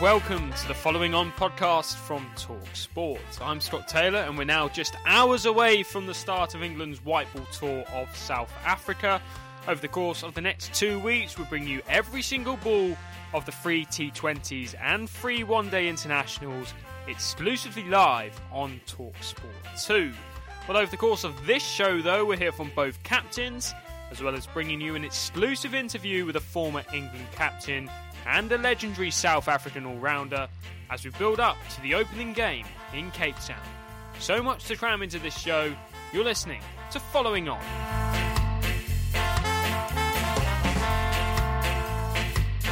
Welcome to the following on podcast from Talk Sport. I'm Scott Taylor and we're now just hours away from the start of England's white ball tour of South Africa. Over the course of the next two weeks, we'll bring you every single ball of the free T20s and free one day internationals exclusively live on Talk Sport 2. Well, over the course of this show, though, we'll hear from both captains as well as bringing you an exclusive interview with a former England captain and a legendary South African all rounder as we build up to the opening game in Cape Town. So much to cram into this show, you're listening to Following On.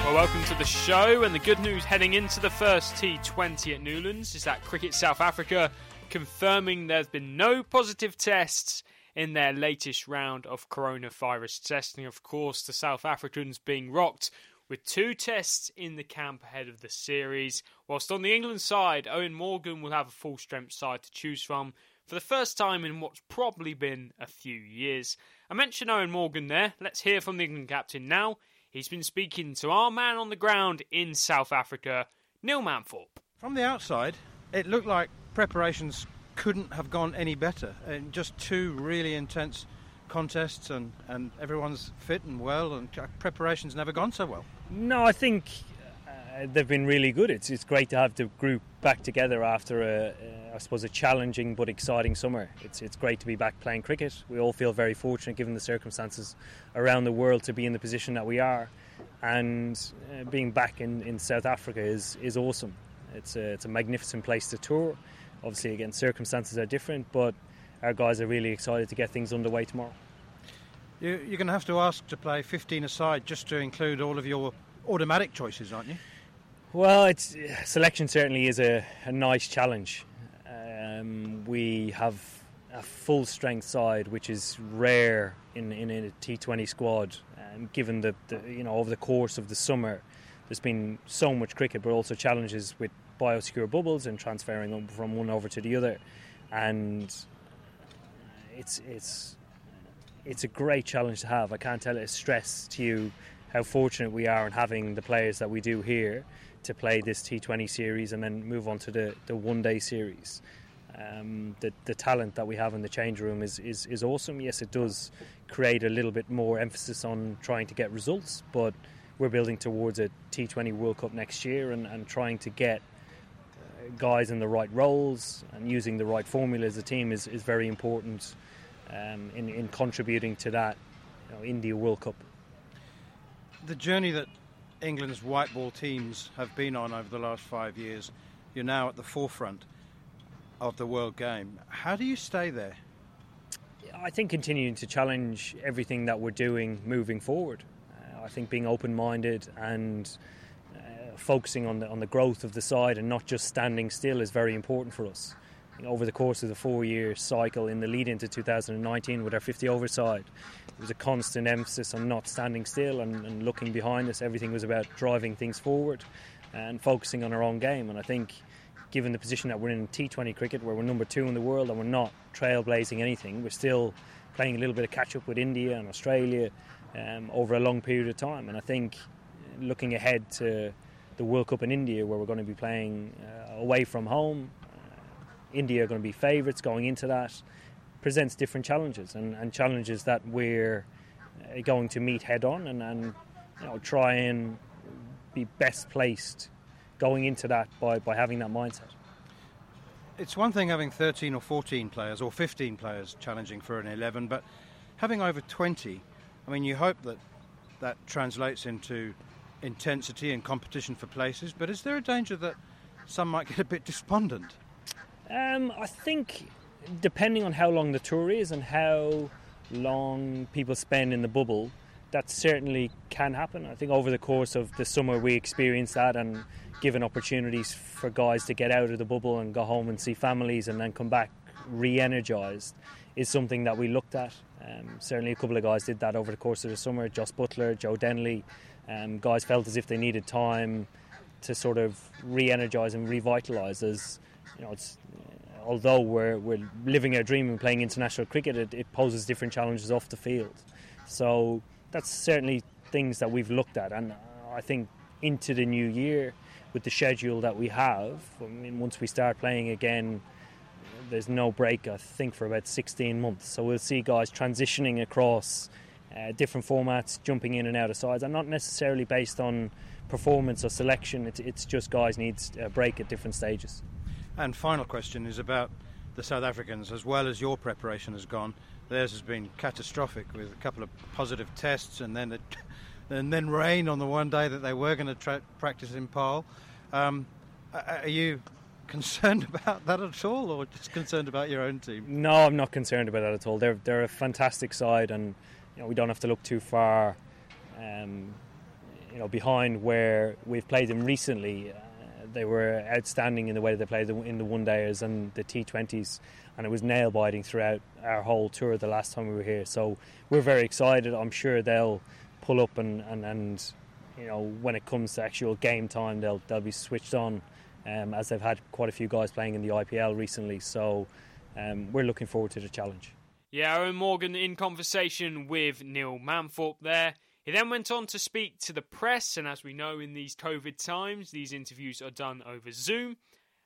Well, welcome to the show, and the good news heading into the first T20 at Newlands is that Cricket South Africa confirming there's been no positive tests in their latest round of coronavirus testing. Of course, the South Africans being rocked with two tests in the camp ahead of the series. Whilst on the England side, Eoin Morgan will have a full strength side to choose from for the first time in what's probably been a few years. I mentioned Eoin Morgan there. Let's hear from the England captain now. He's been speaking to our man on the ground in South Africa, Neil Manthorpe. From the outside, it looked like preparations couldn't have gone any better. In just two really intense contests, and, and everyone's fit and well, and preparations never gone so well. No, I think uh, they've been really good. It's it's great to have the group back together after a, uh, I suppose, a challenging but exciting summer. It's it's great to be back playing cricket. We all feel very fortunate, given the circumstances around the world, to be in the position that we are, and uh, being back in, in South Africa is is awesome. It's a it's a magnificent place to tour. Obviously, again, circumstances are different, but our guys are really excited to get things underway tomorrow. You, are going to have to ask to play 15 aside just to include all of your automatic choices, aren't you? Well, it's selection certainly is a, a nice challenge. Um, we have a full strength side, which is rare in, in a T20 squad. Um, given the, the, you know over the course of the summer, there's been so much cricket, but also challenges with biosecure bubbles and transferring them from one over to the other, and it's it's it's a great challenge to have. I can't tell it stress to you how fortunate we are in having the players that we do here to play this T20 series and then move on to the, the one day series. Um, the, the talent that we have in the change room is, is, is awesome. Yes, it does create a little bit more emphasis on trying to get results, but we're building towards a T20 World Cup next year and, and trying to get guys in the right roles and using the right formula as a team is, is very important um, in, in contributing to that you know, India World Cup. The journey that England's white ball teams have been on over the last five years, you're now at the forefront of the world game. How do you stay there? I think continuing to challenge everything that we're doing moving forward. Uh, I think being open minded and focusing on the on the growth of the side and not just standing still is very important for us. Over the course of the four-year cycle in the lead into 2019 with our 50 over side, there was a constant emphasis on not standing still and, and looking behind us. Everything was about driving things forward and focusing on our own game. And I think, given the position that we're in T20 cricket, where we're number two in the world and we're not trailblazing anything, we're still playing a little bit of catch up with India and Australia um, over a long period of time. And I think looking ahead to the World Cup in India, where we're going to be playing uh, away from home, uh, India are going to be favourites going into that, presents different challenges and, and challenges that we're uh, going to meet head on and, and you know, try and be best placed going into that by, by having that mindset. It's one thing having 13 or 14 players or 15 players challenging for an 11, but having over 20, I mean, you hope that that translates into intensity and competition for places, but is there a danger that some might get a bit despondent? Um, I think depending on how long the tour is and how long people spend in the bubble, that certainly can happen. I think over the course of the summer we experienced that and given opportunities for guys to get out of the bubble and go home and see families and then come back re-energized is something that we looked at. Um, certainly, a couple of guys did that over the course of the summer. Jos Buttler, Joe Denly, um, guys felt as if they needed time to sort of re-energize and revitalise. As you know, it's although we're we're living our dream and playing international cricket, it, it poses different challenges off the field. So that's certainly things that we've looked at, and I think into the new year with the schedule that we have. I mean, once we start playing again, there's no break. I think for about 16 months, so we'll see guys transitioning across uh, different formats, jumping in and out of sides, and not necessarily based on performance or selection. It's, it's just guys need a break at different stages. And final question is about the South Africans, as well as your preparation has gone. Theirs has been catastrophic with a couple of positive tests and then and then rain on the one day that they were going to tra- practice in Paarl. Um, are you concerned about that at all, or just concerned about your own team? No, I'm not concerned about that at all. They're they're a fantastic side, and you know we don't have to look too far, um, you know, behind where we've played them recently. Uh, they were outstanding in the way they played in the one days and the T20s, and it was nail biting throughout our whole tour the last time we were here. So we're very excited. I'm sure they'll pull up and, and, and you know when it comes to actual game time, they'll they'll be switched on, um, as they've had quite a few guys playing in the IPL recently. So um, we're looking forward to the challenge. Yeah, Eoin Morgan in conversation with Neil Manthorpe there. He then went on to speak to the press, and as we know in these COVID times, these interviews are done over Zoom.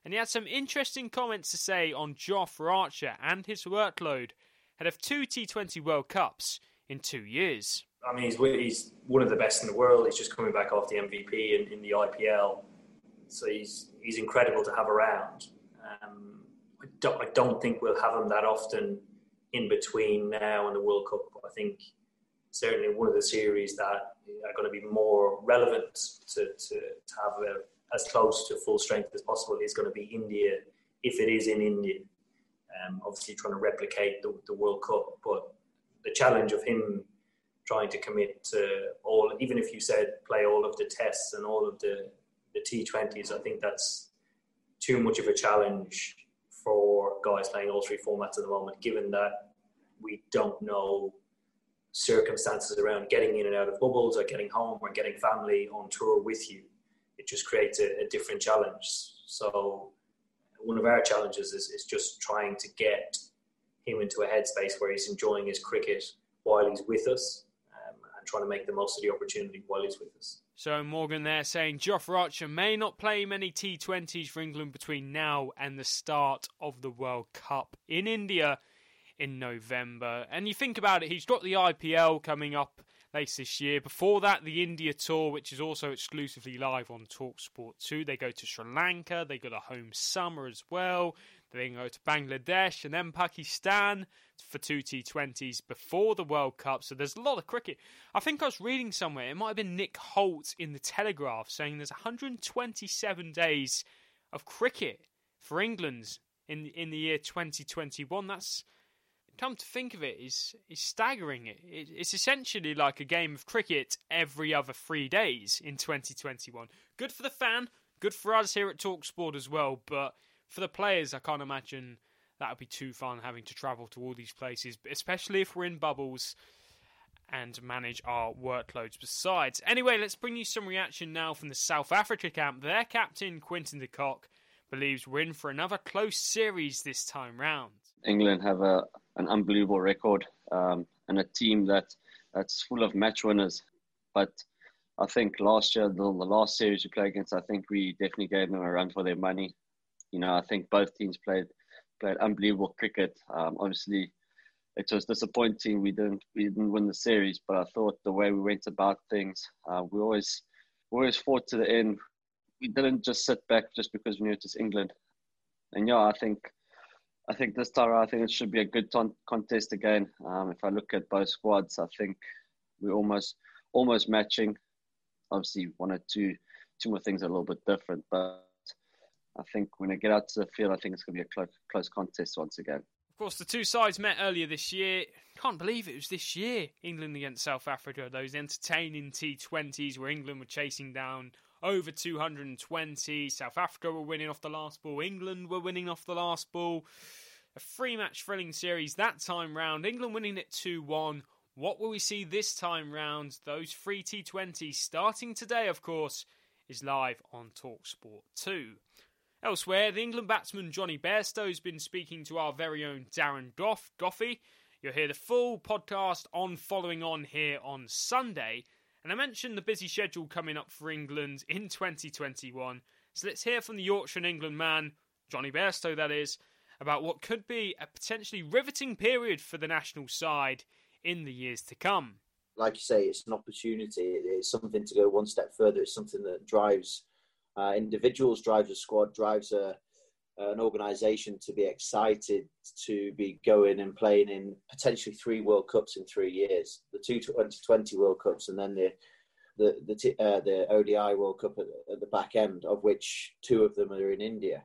And he had some interesting comments to say on Jofra Archer and his workload ahead of two T20 World Cups in two years. I mean, he's, he's one of the best in the world. He's just coming back off the MVP in, in the IPL. So he's, he's incredible to have around. Um, I, don't, I don't think we'll have him that often in between now and the World Cup. I think certainly one of the series that are going to be more relevant to, to, to have a, as close to full strength as possible is going to be India, if it is in India. Um, obviously, trying to replicate the, the World Cup, but the challenge of him trying to commit to all, even if you said play all of the tests and all of the, the T20s, I think that's too much of a challenge for guys playing all three formats at the moment, given that we don't know circumstances around getting in and out of bubbles or getting home or getting family on tour with you. It just creates a, a different challenge. So one of our challenges is, is just trying to get him into a headspace where he's enjoying his cricket while he's with us um, and trying to make the most of the opportunity while he's with us. So Morgan there saying Jofra Archer may not play many T20s for England between now and the start of the World Cup in India in November. And you think about it, he's got the IPL coming up later this year. Before that, the India tour, which is also exclusively live on Talksport 2. They go to Sri Lanka, they got a home summer as well. They then go to Bangladesh and then Pakistan for two T20s before the World Cup. So there's a lot of cricket. I think I was reading somewhere, it might have been Nick Hoult in the Telegraph saying there's 127 days of cricket for England in in the year 2021. That's come to think of it, is is staggering. It, it's essentially like a game of cricket every other three days in 2021. Good for the fan, good for us here at Talksport as well. But for the players, I can't imagine that would be too fun having to travel to all these places, especially if we're in bubbles and manage our workloads besides. Anyway, let's bring you some reaction now from the South Africa camp. Their captain, Quinton de Kock, believes we're in for another close series this time round. England have a an unbelievable record um, and a team that that's full of match winners. But I think last year, the, the last series we played against, I think we definitely gave them a run for their money. You know, I think both teams played played unbelievable cricket. Um, obviously, it was disappointing we didn't we didn't win the series, but I thought the way we went about things, uh, we always we always fought to the end. We didn't just sit back just because we knew it was England. And yeah, I think I think this time I think it should be a good ton- contest again. Um, if I look at both squads, I think we're almost almost matching. Obviously, one or two two more things are a little bit different, but I think when I get out to the field, I think it's going to be a close, close contest once again. Of course, the two sides met earlier this year. Can't believe it was this year, England against South Africa. Those entertaining T20s where England were chasing down over 220. South Africa were winning off the last ball. England were winning off the last ball. A three match thrilling series that time round. England winning it 2 1. What will we see this time round? Those three T20s starting today, of course, is live on Talksport 2. Elsewhere, the England batsman Jonny Bairstow has been speaking to our very own Darren Gough, Goffey. You'll hear the full podcast on following on here on Sunday. And I mentioned the busy schedule coming up for England in 2021. So let's hear from the Yorkshire and England man, Jonny Bairstow, that is, about what could be a potentially riveting period for the national side in the years to come. Like you say, it's an opportunity. It's something to go one step further. It's something that drives uh, individuals, drives a squad, drives a, an organisation to be excited to be going and playing in potentially three World Cups in three years. The two 2020 World Cups and then the the the, uh, the ODI World Cup at, at, the back end, of which two of them are in India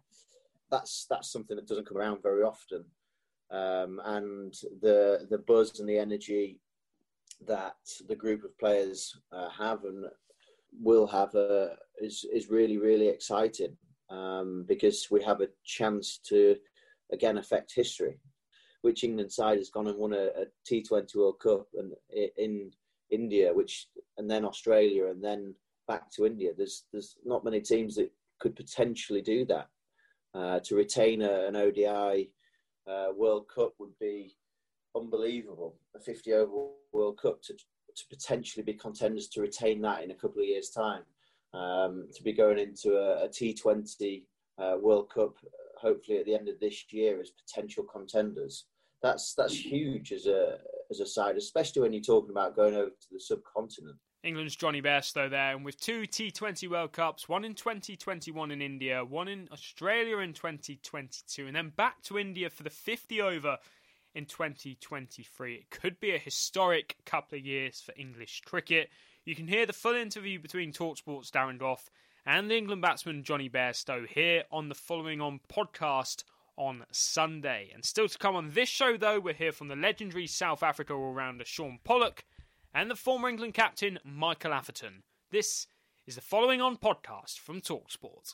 that's that's something that doesn't come around very often. Um, and the the buzz and the energy that the group of players uh, have and will have uh, is is really really exciting um, because we have a chance to again affect history. Which England side has gone and won a a T20 World Cup and in India, which and then Australia and then back to India. There's there's not many teams that could potentially do that. Uh, to retain a, an ODI uh, World Cup would be unbelievable. A 50 over World Cup to, to potentially be contenders to retain that in a couple of years' time. Um, to be going into a a T20 uh, World Cup, hopefully at the end of this year, as potential contenders. That's that's huge as a as a side, especially when you're talking about going over to the subcontinent. England's Jonny Bairstow there, and with two T20 World Cups, one in 2021 in India, one in Australia in 2022, and then back to India for the 50 over in 2023. It could be a historic couple of years for English cricket. You can hear the full interview between Talksport's Darren Gough and the England batsman Jonny Bairstow here on the following on podcast on Sunday. And still to come on this show, though, we'll hear from the legendary South Africa all rounder Shaun Pollock and the former England captain Michael Atherton. This is the following on podcast from Talksport.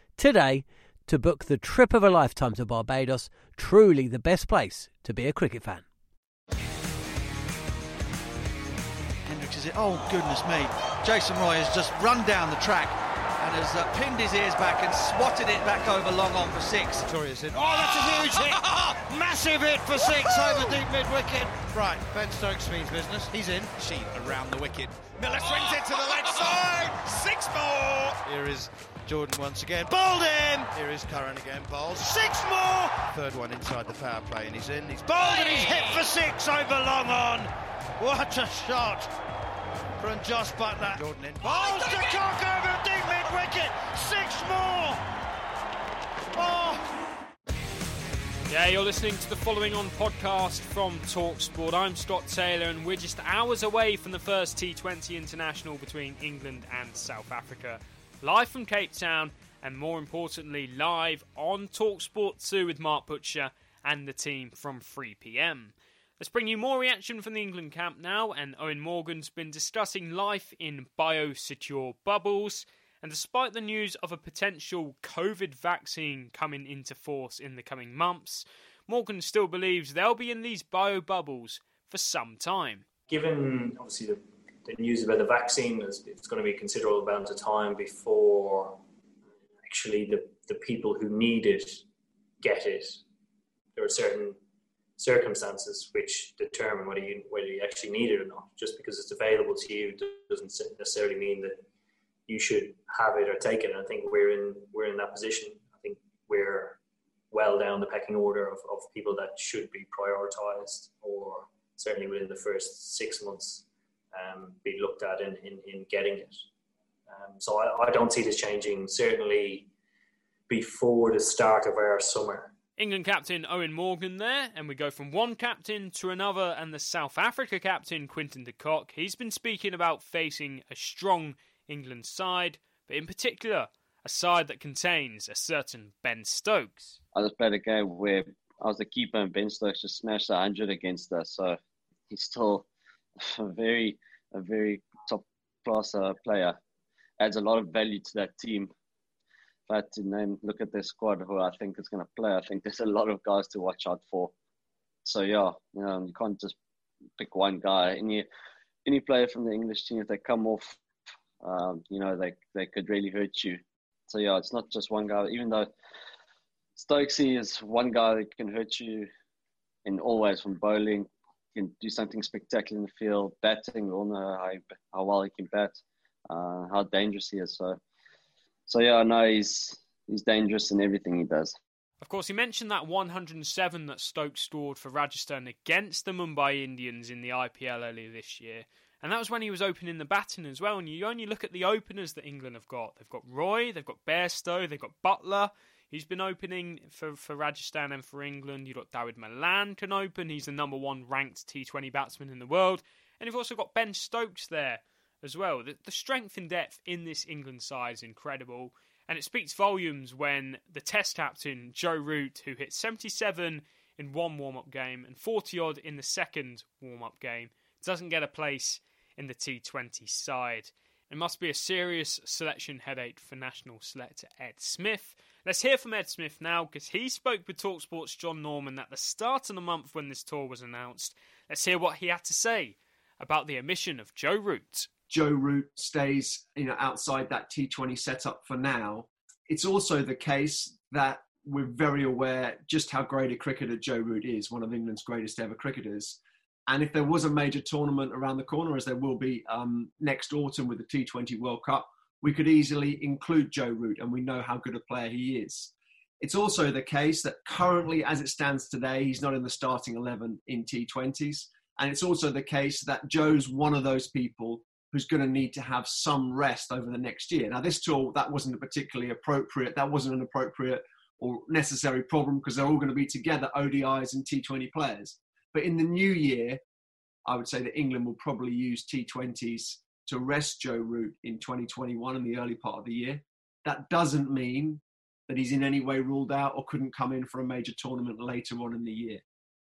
today to book the trip of a lifetime to Barbados. Truly the best place to be a cricket fan. Hendricks is it? Oh, goodness me. Jason Roy has just run down the track and has uh, pinned his ears back and swatted it back over long on for six. Victoria's in. Oh, that's a huge hit! Massive hit for six over deep mid wicket. Right, Ben Stokes means business. He's in. Sheet around the wicket. Miller swings it to the leg side. Six more. Here is Jordan once again. Bowled in. Here is Curran again. Bowls. Six more. Third one inside the power play, and he's in. He's Bowled and he's hit for six over long on. What a shot from Jos Buttler. Jordan in. Bowls to Cock over deep mid wicket. Six more. Oh. Yeah, you're listening to the following on podcast from Talksport. I'm Scott Taylor, and we're just hours away from the first T20 international between England and South Africa. Live from Cape Town, and more importantly, live on Talksport 2 with Mark Butcher and the team from 3 pm. Let's bring you more reaction from the England camp now, and Eoin Morgan's been discussing life in biosecure bubbles. And despite the news of a potential COVID vaccine coming into force in the coming months, Morgan still believes they'll be in these bio bubbles for some time. Given obviously the, the news about the vaccine, it's, it's going to be a considerable amount of time before actually the, the people who need it get it. There are certain circumstances which determine whether you whether you actually need it or not. Just because it's available to you doesn't necessarily mean that you should have it or take it. And I think we're in we're in that position. I think we're well down the pecking order of, of people that should be prioritized or certainly within the first six months um, be looked at in, in, in getting it. Um, so I, I don't see this changing certainly before the start of our summer. England captain Eoin Morgan there, and we go from one captain to another, and the South Africa captain Quinton de Kock. He's been speaking about facing a strong England side, but in particular, a side that contains a certain Ben Stokes. I just played a game where I was the keeper and Ben Stokes just smashed a hundred against us. So he's still a very, a very top class uh, player. Adds a lot of value to that team. But to name, look at their squad, who I think is going to play. I think there's a lot of guys to watch out for. So yeah, you, know, you can't just pick one guy. Any any player from the English team, if they come off, um, you know, they they could really hurt you. So yeah, it's not just one guy. Even though Stokesy is one guy that can hurt you in all ways, from bowling, can do something spectacular in the field, batting. We all know how, how well he can bat, uh, how dangerous he is. So, so yeah, I know he's he's dangerous in everything he does. Of course, he mentioned that 107 that Stokes scored for Rajasthan against the Mumbai Indians in the IPL earlier this year. And that was when he was opening the batting as well. And you only look at the openers that England have got. They've got Roy, they've got Bairstow, they've got Buttler. He's been opening for, for Rajasthan and for England. You've got Dawid Malan can open. He's the number one ranked T20 batsman in the world. And you've also got Ben Stokes there as well. The, the strength and depth in this England side is incredible. And it speaks volumes when the Test captain, Joe Root, who hit 77 in one warm up game and 40 odd in the second warm up game, doesn't get a place in the T20 side. It must be a serious selection headache for national selector Ed Smith. Let's hear from Ed Smith now because he spoke with Talksport's John Norman at the start of the month when this tour was announced. Let's hear what he had to say about the omission of Joe Root. Joe Root stays, you know, outside that T20 setup for now. It's also the case that we're very aware just how great a cricketer Joe Root is, one of England's greatest ever cricketers. And if there was a major tournament around the corner, as there will be um, next autumn with the T20 World Cup, we could easily include Joe Root, and we know how good a player he is. It's also the case that currently, as it stands today, he's not in the starting 11 in T20s. And it's also the case that Joe's one of those people who's going to need to have some rest over the next year. Now, this tour, that wasn't a particularly appropriate. That wasn't an appropriate or necessary problem because they're all going to be together, ODIs and T20 players. But in the new year, I would say that England will probably use T20s to rest Joe Root in 2021 in the early part of the year. That doesn't mean that he's in any way ruled out or couldn't come in for a major tournament later on in the year.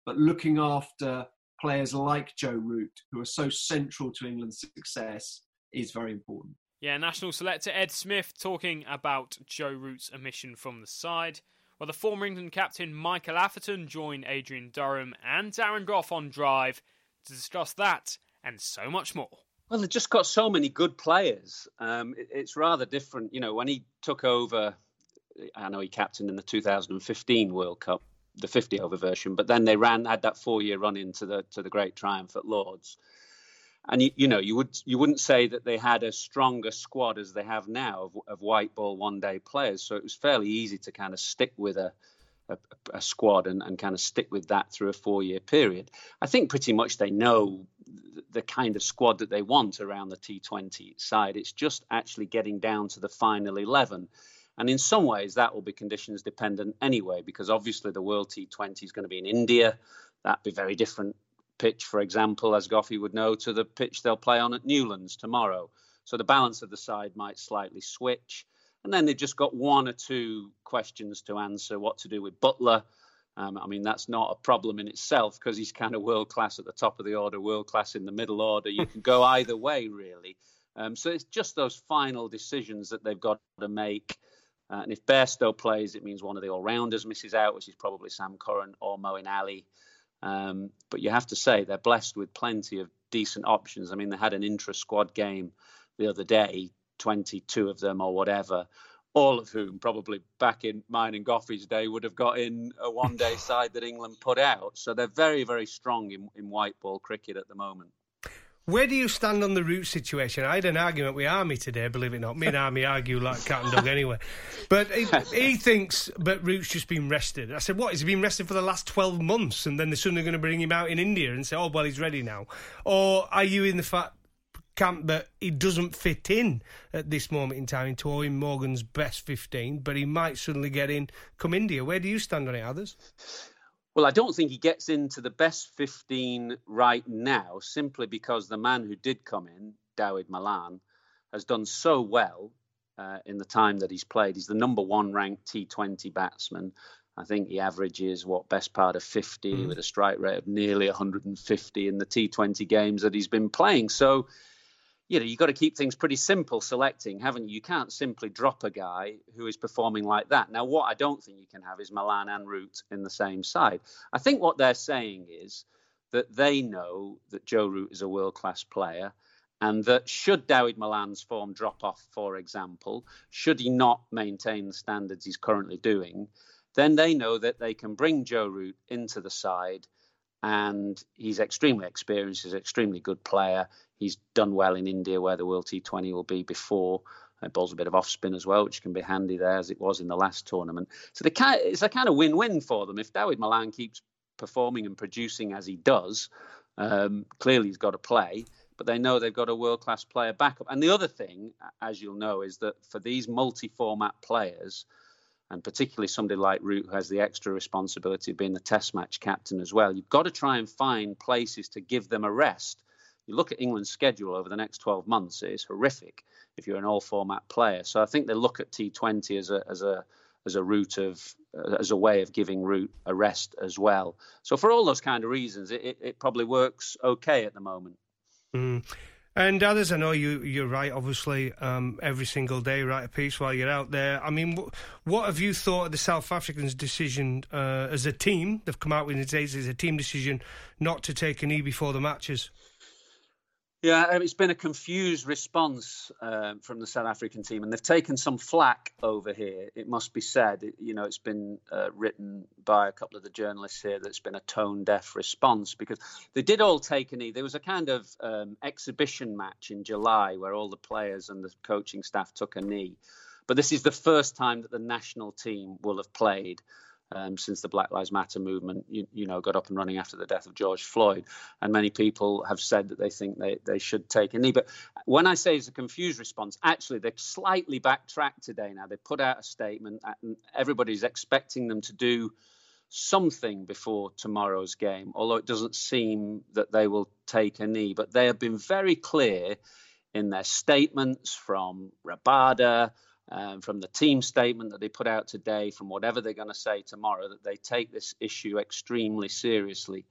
But looking after players like Joe Root, who are so central to England's success, is very important. Yeah, national selector Ed Smith talking about Joe Root's omission from the side. While the former England captain Michael Atherton joined Adrian Durham and Darren Gough on drive to discuss that and so much more. Well, they've just got so many good players. Um, it, it's rather different. You know, when he took over, I know he captained in the 2015 World Cup the 50 over version, but then they ran had that four year run into the to the great triumph at Lords. And you, you know you would you wouldn't say that they had a stronger squad as they have now of, of white ball one day players. So it was fairly easy to kind of stick with a a, a squad and, and kind of stick with that through a four year period. I think pretty much they know the kind of squad that they want around the T20 side. It's just actually getting down to the final 11 and in some ways, that will be conditions dependent anyway, because obviously the World T20 is going to be in India. That'd be very different pitch, for example, as Goffey would know, to the pitch they'll play on at Newlands tomorrow. So the balance of the side might slightly switch. And then they've just got one or two questions to answer what to do with Buttler. Um, I mean, that's not a problem in itself because he's kind of world class at the top of the order, world class in the middle order. You can go either way, really. Um, so it's just those final decisions that they've got to make uh, and if Bairstow plays, it means one of the all rounders misses out, which is probably Sam Curran or Moeen Ali. Um, but you have to say they're blessed with plenty of decent options. I mean, they had an intra squad game the other day, 22 of them or whatever, all of whom probably back in mine and Goffey's day would have got in a one day side that England put out. So they're very, very strong in, in white ball cricket at the moment. Where do you stand on the Root situation? I had an argument with Army today, believe it or not. Me and Army argue like cat and dog anyway. But he, he thinks, but Root's just been rested. I said, what? He's been rested for the last 12 months and then they're suddenly going to bring him out in India and say, oh, well, he's ready now. Or are you in the fact camp that he doesn't fit in at this moment in time into Eoin Morgan's best 15, but he might suddenly get in come India? Where do you stand on it, Athers? Well, I don't think he gets into the best 15 right now simply because the man who did come in, Dawid Malan, has done so well uh, in the time that he's played. He's the number one ranked T20 batsman. I think he averages what best part of 50 mm. with a strike rate of nearly 150 in the T20 games that he's been playing. So you know, you've got to keep things pretty simple selecting, haven't you? You can't simply drop a guy who is performing like that. Now, what I don't think you can have is Malan and Root in the same side. I think what they're saying is that they know that Joe Root is a world class player and that should Dawid Malan's form drop off, for example, should he not maintain the standards he's currently doing, then they know that they can bring Joe Root into the side and he's extremely experienced. He's an extremely good player. He's done well in India, where the World T20 will be before. It bowls a bit of off spin as well, which can be handy there, as it was in the last tournament. So it's a kind of win-win for them. If Dawid Malan keeps performing and producing as he does, um, clearly he's got to play. But they know they've got a world-class player backup. And the other thing, as you'll know, is that for these multi-format players, and particularly somebody like Root who has the extra responsibility of being the test match captain as well. You've got to try and find places to give them a rest. You look at England's schedule over the next 12 months, it's horrific if you're an all format player. So I think they look at T20 as a, as a, as a route of as a way of giving Root a rest as well. So for all those kind of reasons, it, it, it probably works okay at the moment. Mm. And Athers, I know you, you're right, obviously, um, every single day, write a piece while you're out there. I mean, what have you thought of the South Africans' decision uh, as a team? They've come out with it as a team decision not to take a knee before the matches. Yeah, it's been a confused response uh, from the South African team, and they've taken some flack over here. It must be said. You know, it's been uh, written by a couple of the journalists here that it's been a tone-deaf response because they did all take a knee. There was a kind of um, exhibition match in July where all the players and the coaching staff took a knee, but this is the first time that the national team will have played um, since the Black Lives Matter movement, you, you, know, got up and running after the death of George Floyd. And many people have said that they think they, they should take a knee. But when I say it's a confused response, actually, they've slightly backtracked today now. They put out a statement, and everybody's expecting them to do something before tomorrow's game, although it doesn't seem that they will take a knee. But they have been very clear in their statements from Rabada, um, from the team statement that they put out today, from whatever they're going to say tomorrow, that they take this issue extremely seriously.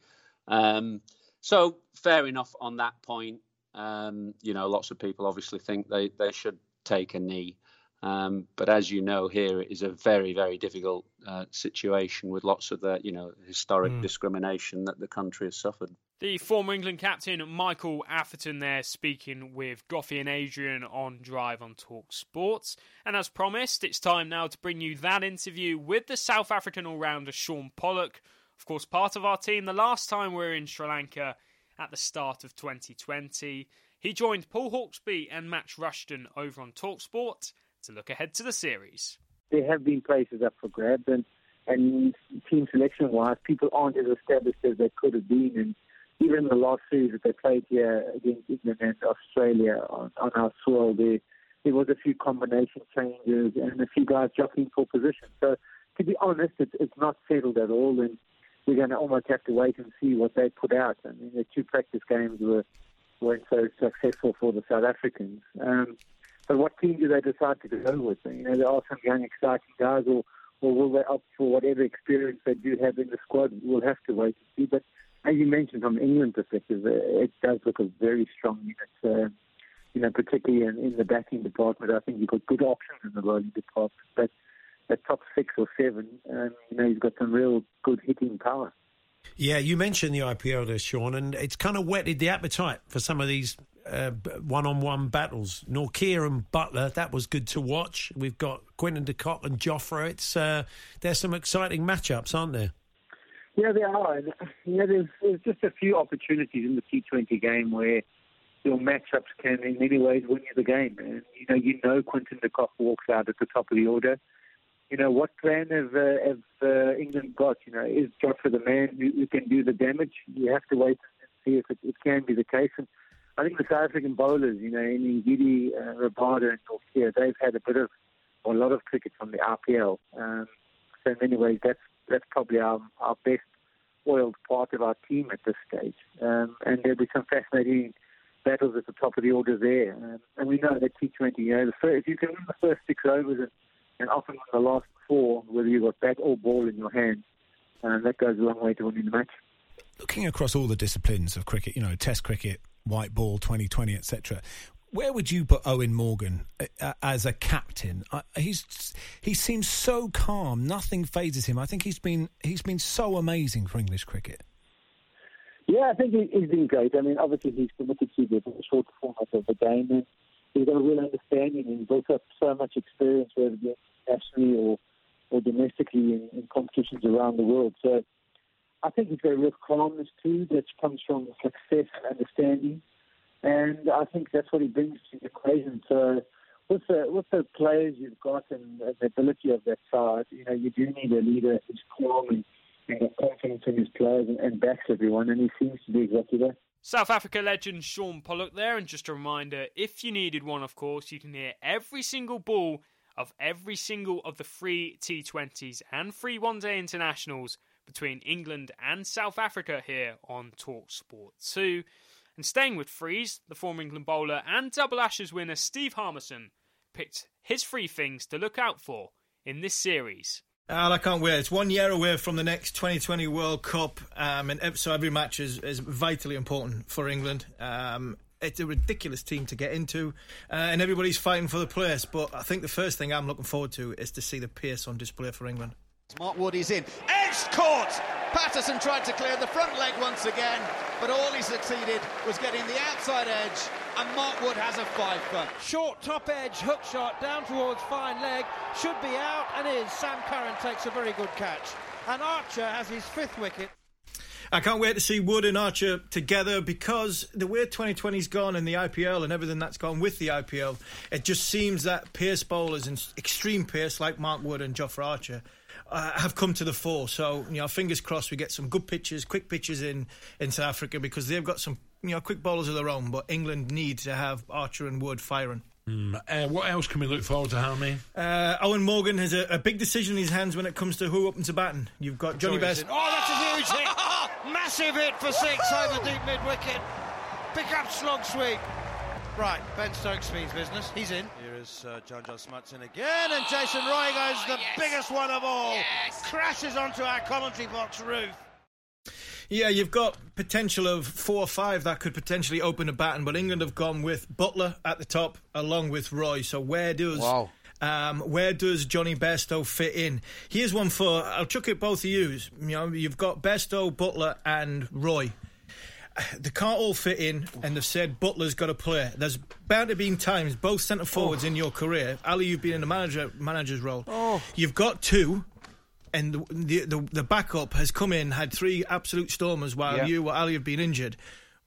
Um, so, fair enough on that point. Um, you know, lots of people obviously think they, they should take a knee. Um, but as you know, here it is a very, very difficult uh, situation with lots of the, you know, historic mm. discrimination that the country has suffered. The former England captain Michael Atherton there speaking with Goffey and Adrian on Drive on Talk Sports. And as promised, it's time now to bring you that interview with the South African all rounder Shaun Pollock. Of course, part of our team the last time we were in Sri Lanka at the start of 2020. He joined Paul Hawksbee and Max Rushton over on Talk Sport to look ahead to the series. There have been places up for grabs, and, and team selection wise, people aren't as established as they could have been. And even the last series that they played here against England and Australia on, on our soil, there, there was a few combination changes and a few guys jockeying for position. So, to be honest, it's, it's not settled at all, and we're going to almost have to wait and see what they put out. I mean, the two practice games were weren't so successful for the South Africans. Um, but what team do they decide to go with? You know, there are some young, exciting guys, or or will they opt for whatever experience they do have in the squad? We'll have to wait and see. But as you mentioned, from England perspective, uh, it does look a very strong unit. Uh, you know, particularly in, in the batting department, I think you've got good options in the bowling department. But the top six or seven, um, you know, you've got some real good hitting power. Yeah, you mentioned the IPL there, Shaun, and it's kind of whetted the appetite for some of these uh, one-on-one battles. Nortje and Buttler, that was good to watch. We've got Quinton de Kock and Jofra. It's uh, there's some exciting matchups, aren't there? Yeah, there are. You know, there's, there's just a few opportunities in the T20 game where your matchups can, in many ways, win you the game. And you know, you know, Quinton de Kock walks out at the top of the order. You know, what plan have, uh, have uh, England got? You know, is Jofra the man who, who, can do the damage? You have to wait and see if it, it can be the case. And I think the South African bowlers, you know, in Ngidi, uh, Rabada, and Nortje, they've had a bit of, or a lot of cricket from the RPL. Um, so in many ways, that's that's probably our, our best oiled part of our team at this stage. Um, and there'll be some fascinating battles at the top of the order there. Um, and we know that T20, you know, the first, if you can win the first six overs and, and often win the last four, whether you've got bat or ball in your hand, um, that goes a long way to winning the match. Looking across all the disciplines of cricket, you know, Test cricket, white ball, 2020, etc where would you put Eoin Morgan uh, as a captain? Uh, he's he seems so calm, nothing fazes him. I think he's been he's been so amazing for English cricket. Yeah, I think he's been great. I mean, obviously he's committed to the short format of the game, and he's got a real understanding and built up so much experience, whether it's nationally or or domestically in, in competitions around the world. So I think he's got a real calmness too that comes from success and understanding. And I think that's what he brings to the equation. So with the with the players you've got and the ability of that side, you know, you do need a leader who's calm and, and confidence in his players and, and backs everyone, and he seems to be exactly that. South Africa legend Shaun Pollock there, and just a reminder if you needed one, of course, you can hear every single ball of every single of the three T20s and three one day internationals between England and South Africa here on Talk Sport 2. And staying with frees, the former England bowler and double Ashes winner Steve Harmison picked his three things to look out for in this series. And I can't wait. It's one year away from the next 2020 World Cup, um, and so every match is, is vitally important for England. Um, it's a ridiculous team to get into, uh, and everybody's fighting for the place. But I think the first thing I'm looking forward to is to see the pace on display for England. Mark Wood is in. It's caught. Paterson tried to clear the front leg once again, but all he succeeded was getting the outside edge, and Mark Wood has a fiver. Short top edge, hook shot down towards fine leg, should be out, and is. Sam Curran takes a very good catch. And Archer has his fifth wicket. I can't wait to see Wood and Archer together because the way 2020's gone and the IPL and everything that's gone with the IPL, it just seems that pace bowlers and extreme pace like Mark Wood and Jofra Archer uh, have come to the fore. So, you know, fingers crossed we get some good pitches, quick pitches in, in South Africa because they've got some, you know, quick bowlers of their own, but England need to have Archer and Wood firing. Mm, uh, what else can we look forward to, Harmy? Uh, Eoin Morgan has a, a, big decision in his hands when it comes to who opens the batting. You've got Johnny Best. Oh, that's a huge hit! Massive hit for six over deep mid wicket. Pick up slog sweep. Right, Ben Stokes means business. He's in. Here is uh, Jon-Jon Smuts in again, and Jason Roy goes the yes. biggest one of all. Yes. Crashes onto our commentary box roof. Yeah, you've got potential of four or five that could potentially open a baton, but England have gone with Buttler at the top along with Roy. So where does wow. Um, where does Jonny Bairstow fit in? Here's one for I'll chuck it both of you. You know, you've got Besto, Buttler, and Roy. They can't all fit in, and they've said Buttler's got to play. There's bound to be times, both centre forwards oh. in your career. Ali, you've been in the manager manager's role. Oh. You've got two and the, the, the backup has come in, had three absolute stormers while yeah. you or Ali have been injured.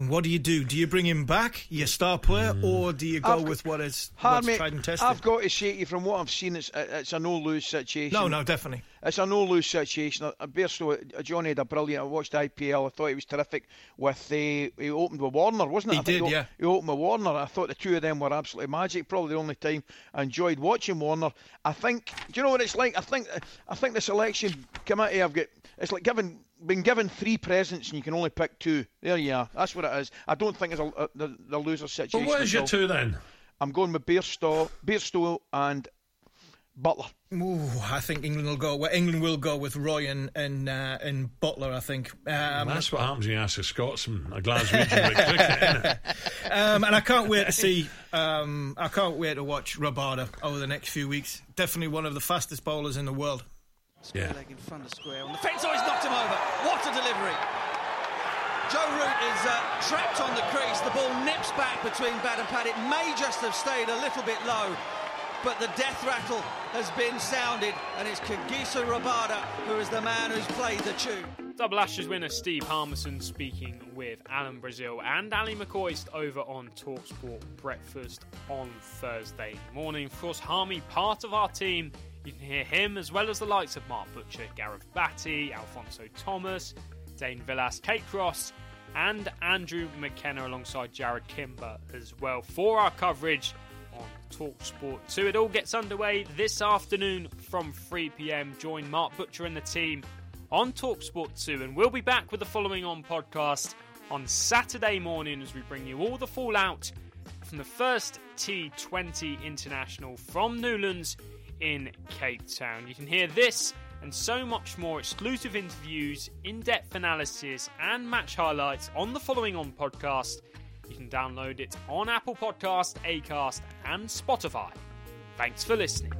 What do you do? Do you bring him back, your star player, mm. or do you go I've, with what is what's mate, tried and tested? I've got to say to you, from what I've seen, it's, it's a no lose situation. No, no, definitely. It's a no lose situation. Bairstow, uh, Jonny had a brilliant. I watched IPL. I thought he was terrific. With the he opened with Warner, wasn't it? He did, he, yeah. He opened with Warner. I thought the two of them were absolutely magic. Probably the only time I enjoyed watching Warner. I think. Do you know what it's like? I think. I think the selection committee have got. It's like giving been given three presents and you can only pick two. There you are. That's what it is. I don't think it's a, a the, the loser situation. But what is your two then? I'm going with Bairstow, Bairstow and Buttler. Ooh, I think England will go. Well, England will go with Roy and and, uh, and Buttler. I think um, that's what happens when you ask a Scotsman, a Glaswegian cricket, um, and I can't wait to see. Um, I can't wait to watch Rabada over the next few weeks. Definitely one of the fastest bowlers in the world. Square yeah. leg in front of square on the fence. Oh, he's knocked him over. What a delivery. Joe Root is uh, trapped on the crease. The ball nips back between bat and pad. It may just have stayed a little bit low, but the death rattle has been sounded, and it's Kagiso Rabada who is the man who's played the tune. Double Ashes winner Steve Harmison speaking with Alan Brazil and Ali McCoist over on Talksport Breakfast on Thursday morning. Of course, Harmy, part of our team you can hear him as well as the likes of Mark Butcher, Gareth Batty, Alfonso Thomas, Dane Vilas, Kate Cross, and Andrew McKenna alongside Jarrod Kimber as well for our coverage on Talksport 2. It all gets underway this afternoon from 3 pm. Join Mark Butcher and the team on Talksport 2, and we'll be back with the following on podcast on Saturday morning as we bring you all the fallout from the first T20 International from Newlands in Cape Town. You can hear this and so much more exclusive interviews, in depth analysis, and match highlights on the following on podcast. You can download it on Apple Podcast, Acast, and Spotify. Thanks for listening.